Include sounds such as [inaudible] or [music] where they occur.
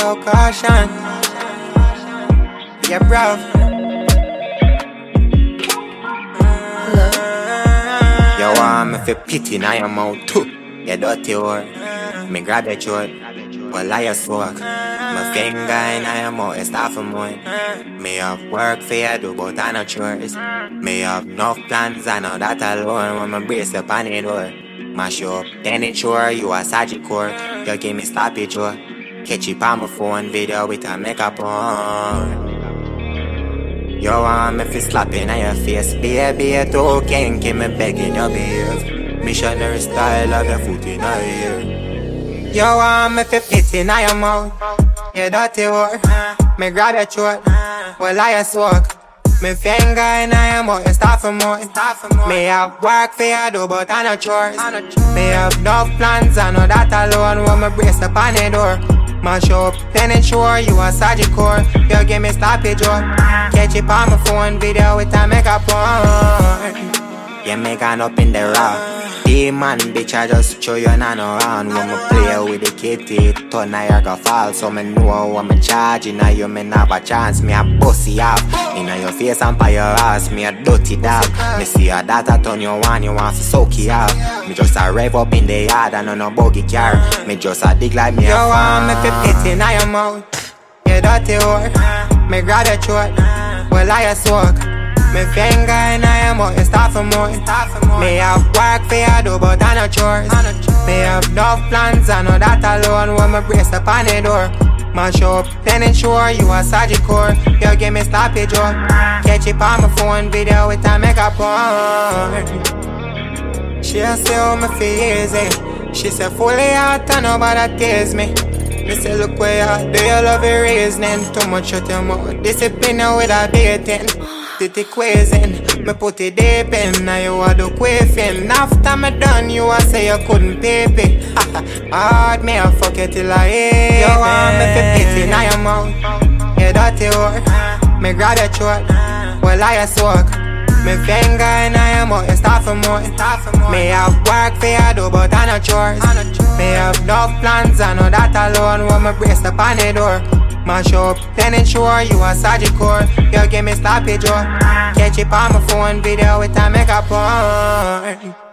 Yo, caution. Yeah, bruv. Yo, I'm if you pity now your mouth too. You dirty whore. Me grab your throat. Well, I smoke. My finger in your mouth is start for more. Me have work for you, do but I no chores. Me have enough plans, I know that alone. When my brace up on the door. Mash up, then it's sure you a surgical. You give me stoppage, oh. Catch you on my phone video with a makeup on. Yo, I'm if it's slapping on your face, baby, it's okay, keep me begging your behave. Missionary style of your foot in your ear. Yo, I'm if it's hitting on your mouth, you dirty whore. Me grab your throat, well I smoke. Me finger in your mouth, you start for more. Me have work for you do, but I no chores. Me have enough plans, I know that alone. When me brace up on the door. Mash up, then ensure you a surgical. You give me stoppage up. Catch it on my phone video with a makeup on. You make an up in the raw. Demon bitch, I just show you none around. When me play with the kitty, turn Niagara fall. So me know what me charging. Now you me have a chance. Me a bossy off. Inna your face and by your ass. Me a dirty dog. Me see your data turn you on. You want to soak it off. Me just a rev up in the yard and on no buggy car. Me just a dig like me You a want me fi pity now your mouth You dirty whore Me grab your throat Well I a smoke Me finger in your mouth You start for more Me have work for you do But I no chores Me have no plans I know that alone When me brace up on the door. Mash up, then ensure you a surgical. You give me stoppage up Catch it on my phone video with a makeup on She a say how me feel easy eh. She say fully out and nobody tease me. Me say look where you do you love your reasoning? Too much shut your mouth, discipline oh, with a dating The quizzing, me put it deep in Now you are the quaffing After me done, you a say you couldn't pay [laughs] me Hard me a fuck you till I hate You want me fi pity now your mouth. You dirty whore, me grab your throat. Well I a smoke me finger in your mouth, you start for more. Me have work for you do, but I no chores. Me have enough plans, I know that alone. When me brace up on the door, mash up, then ensure you a surgical. You give me stoppage, oh. Catch it on my phone video with a on.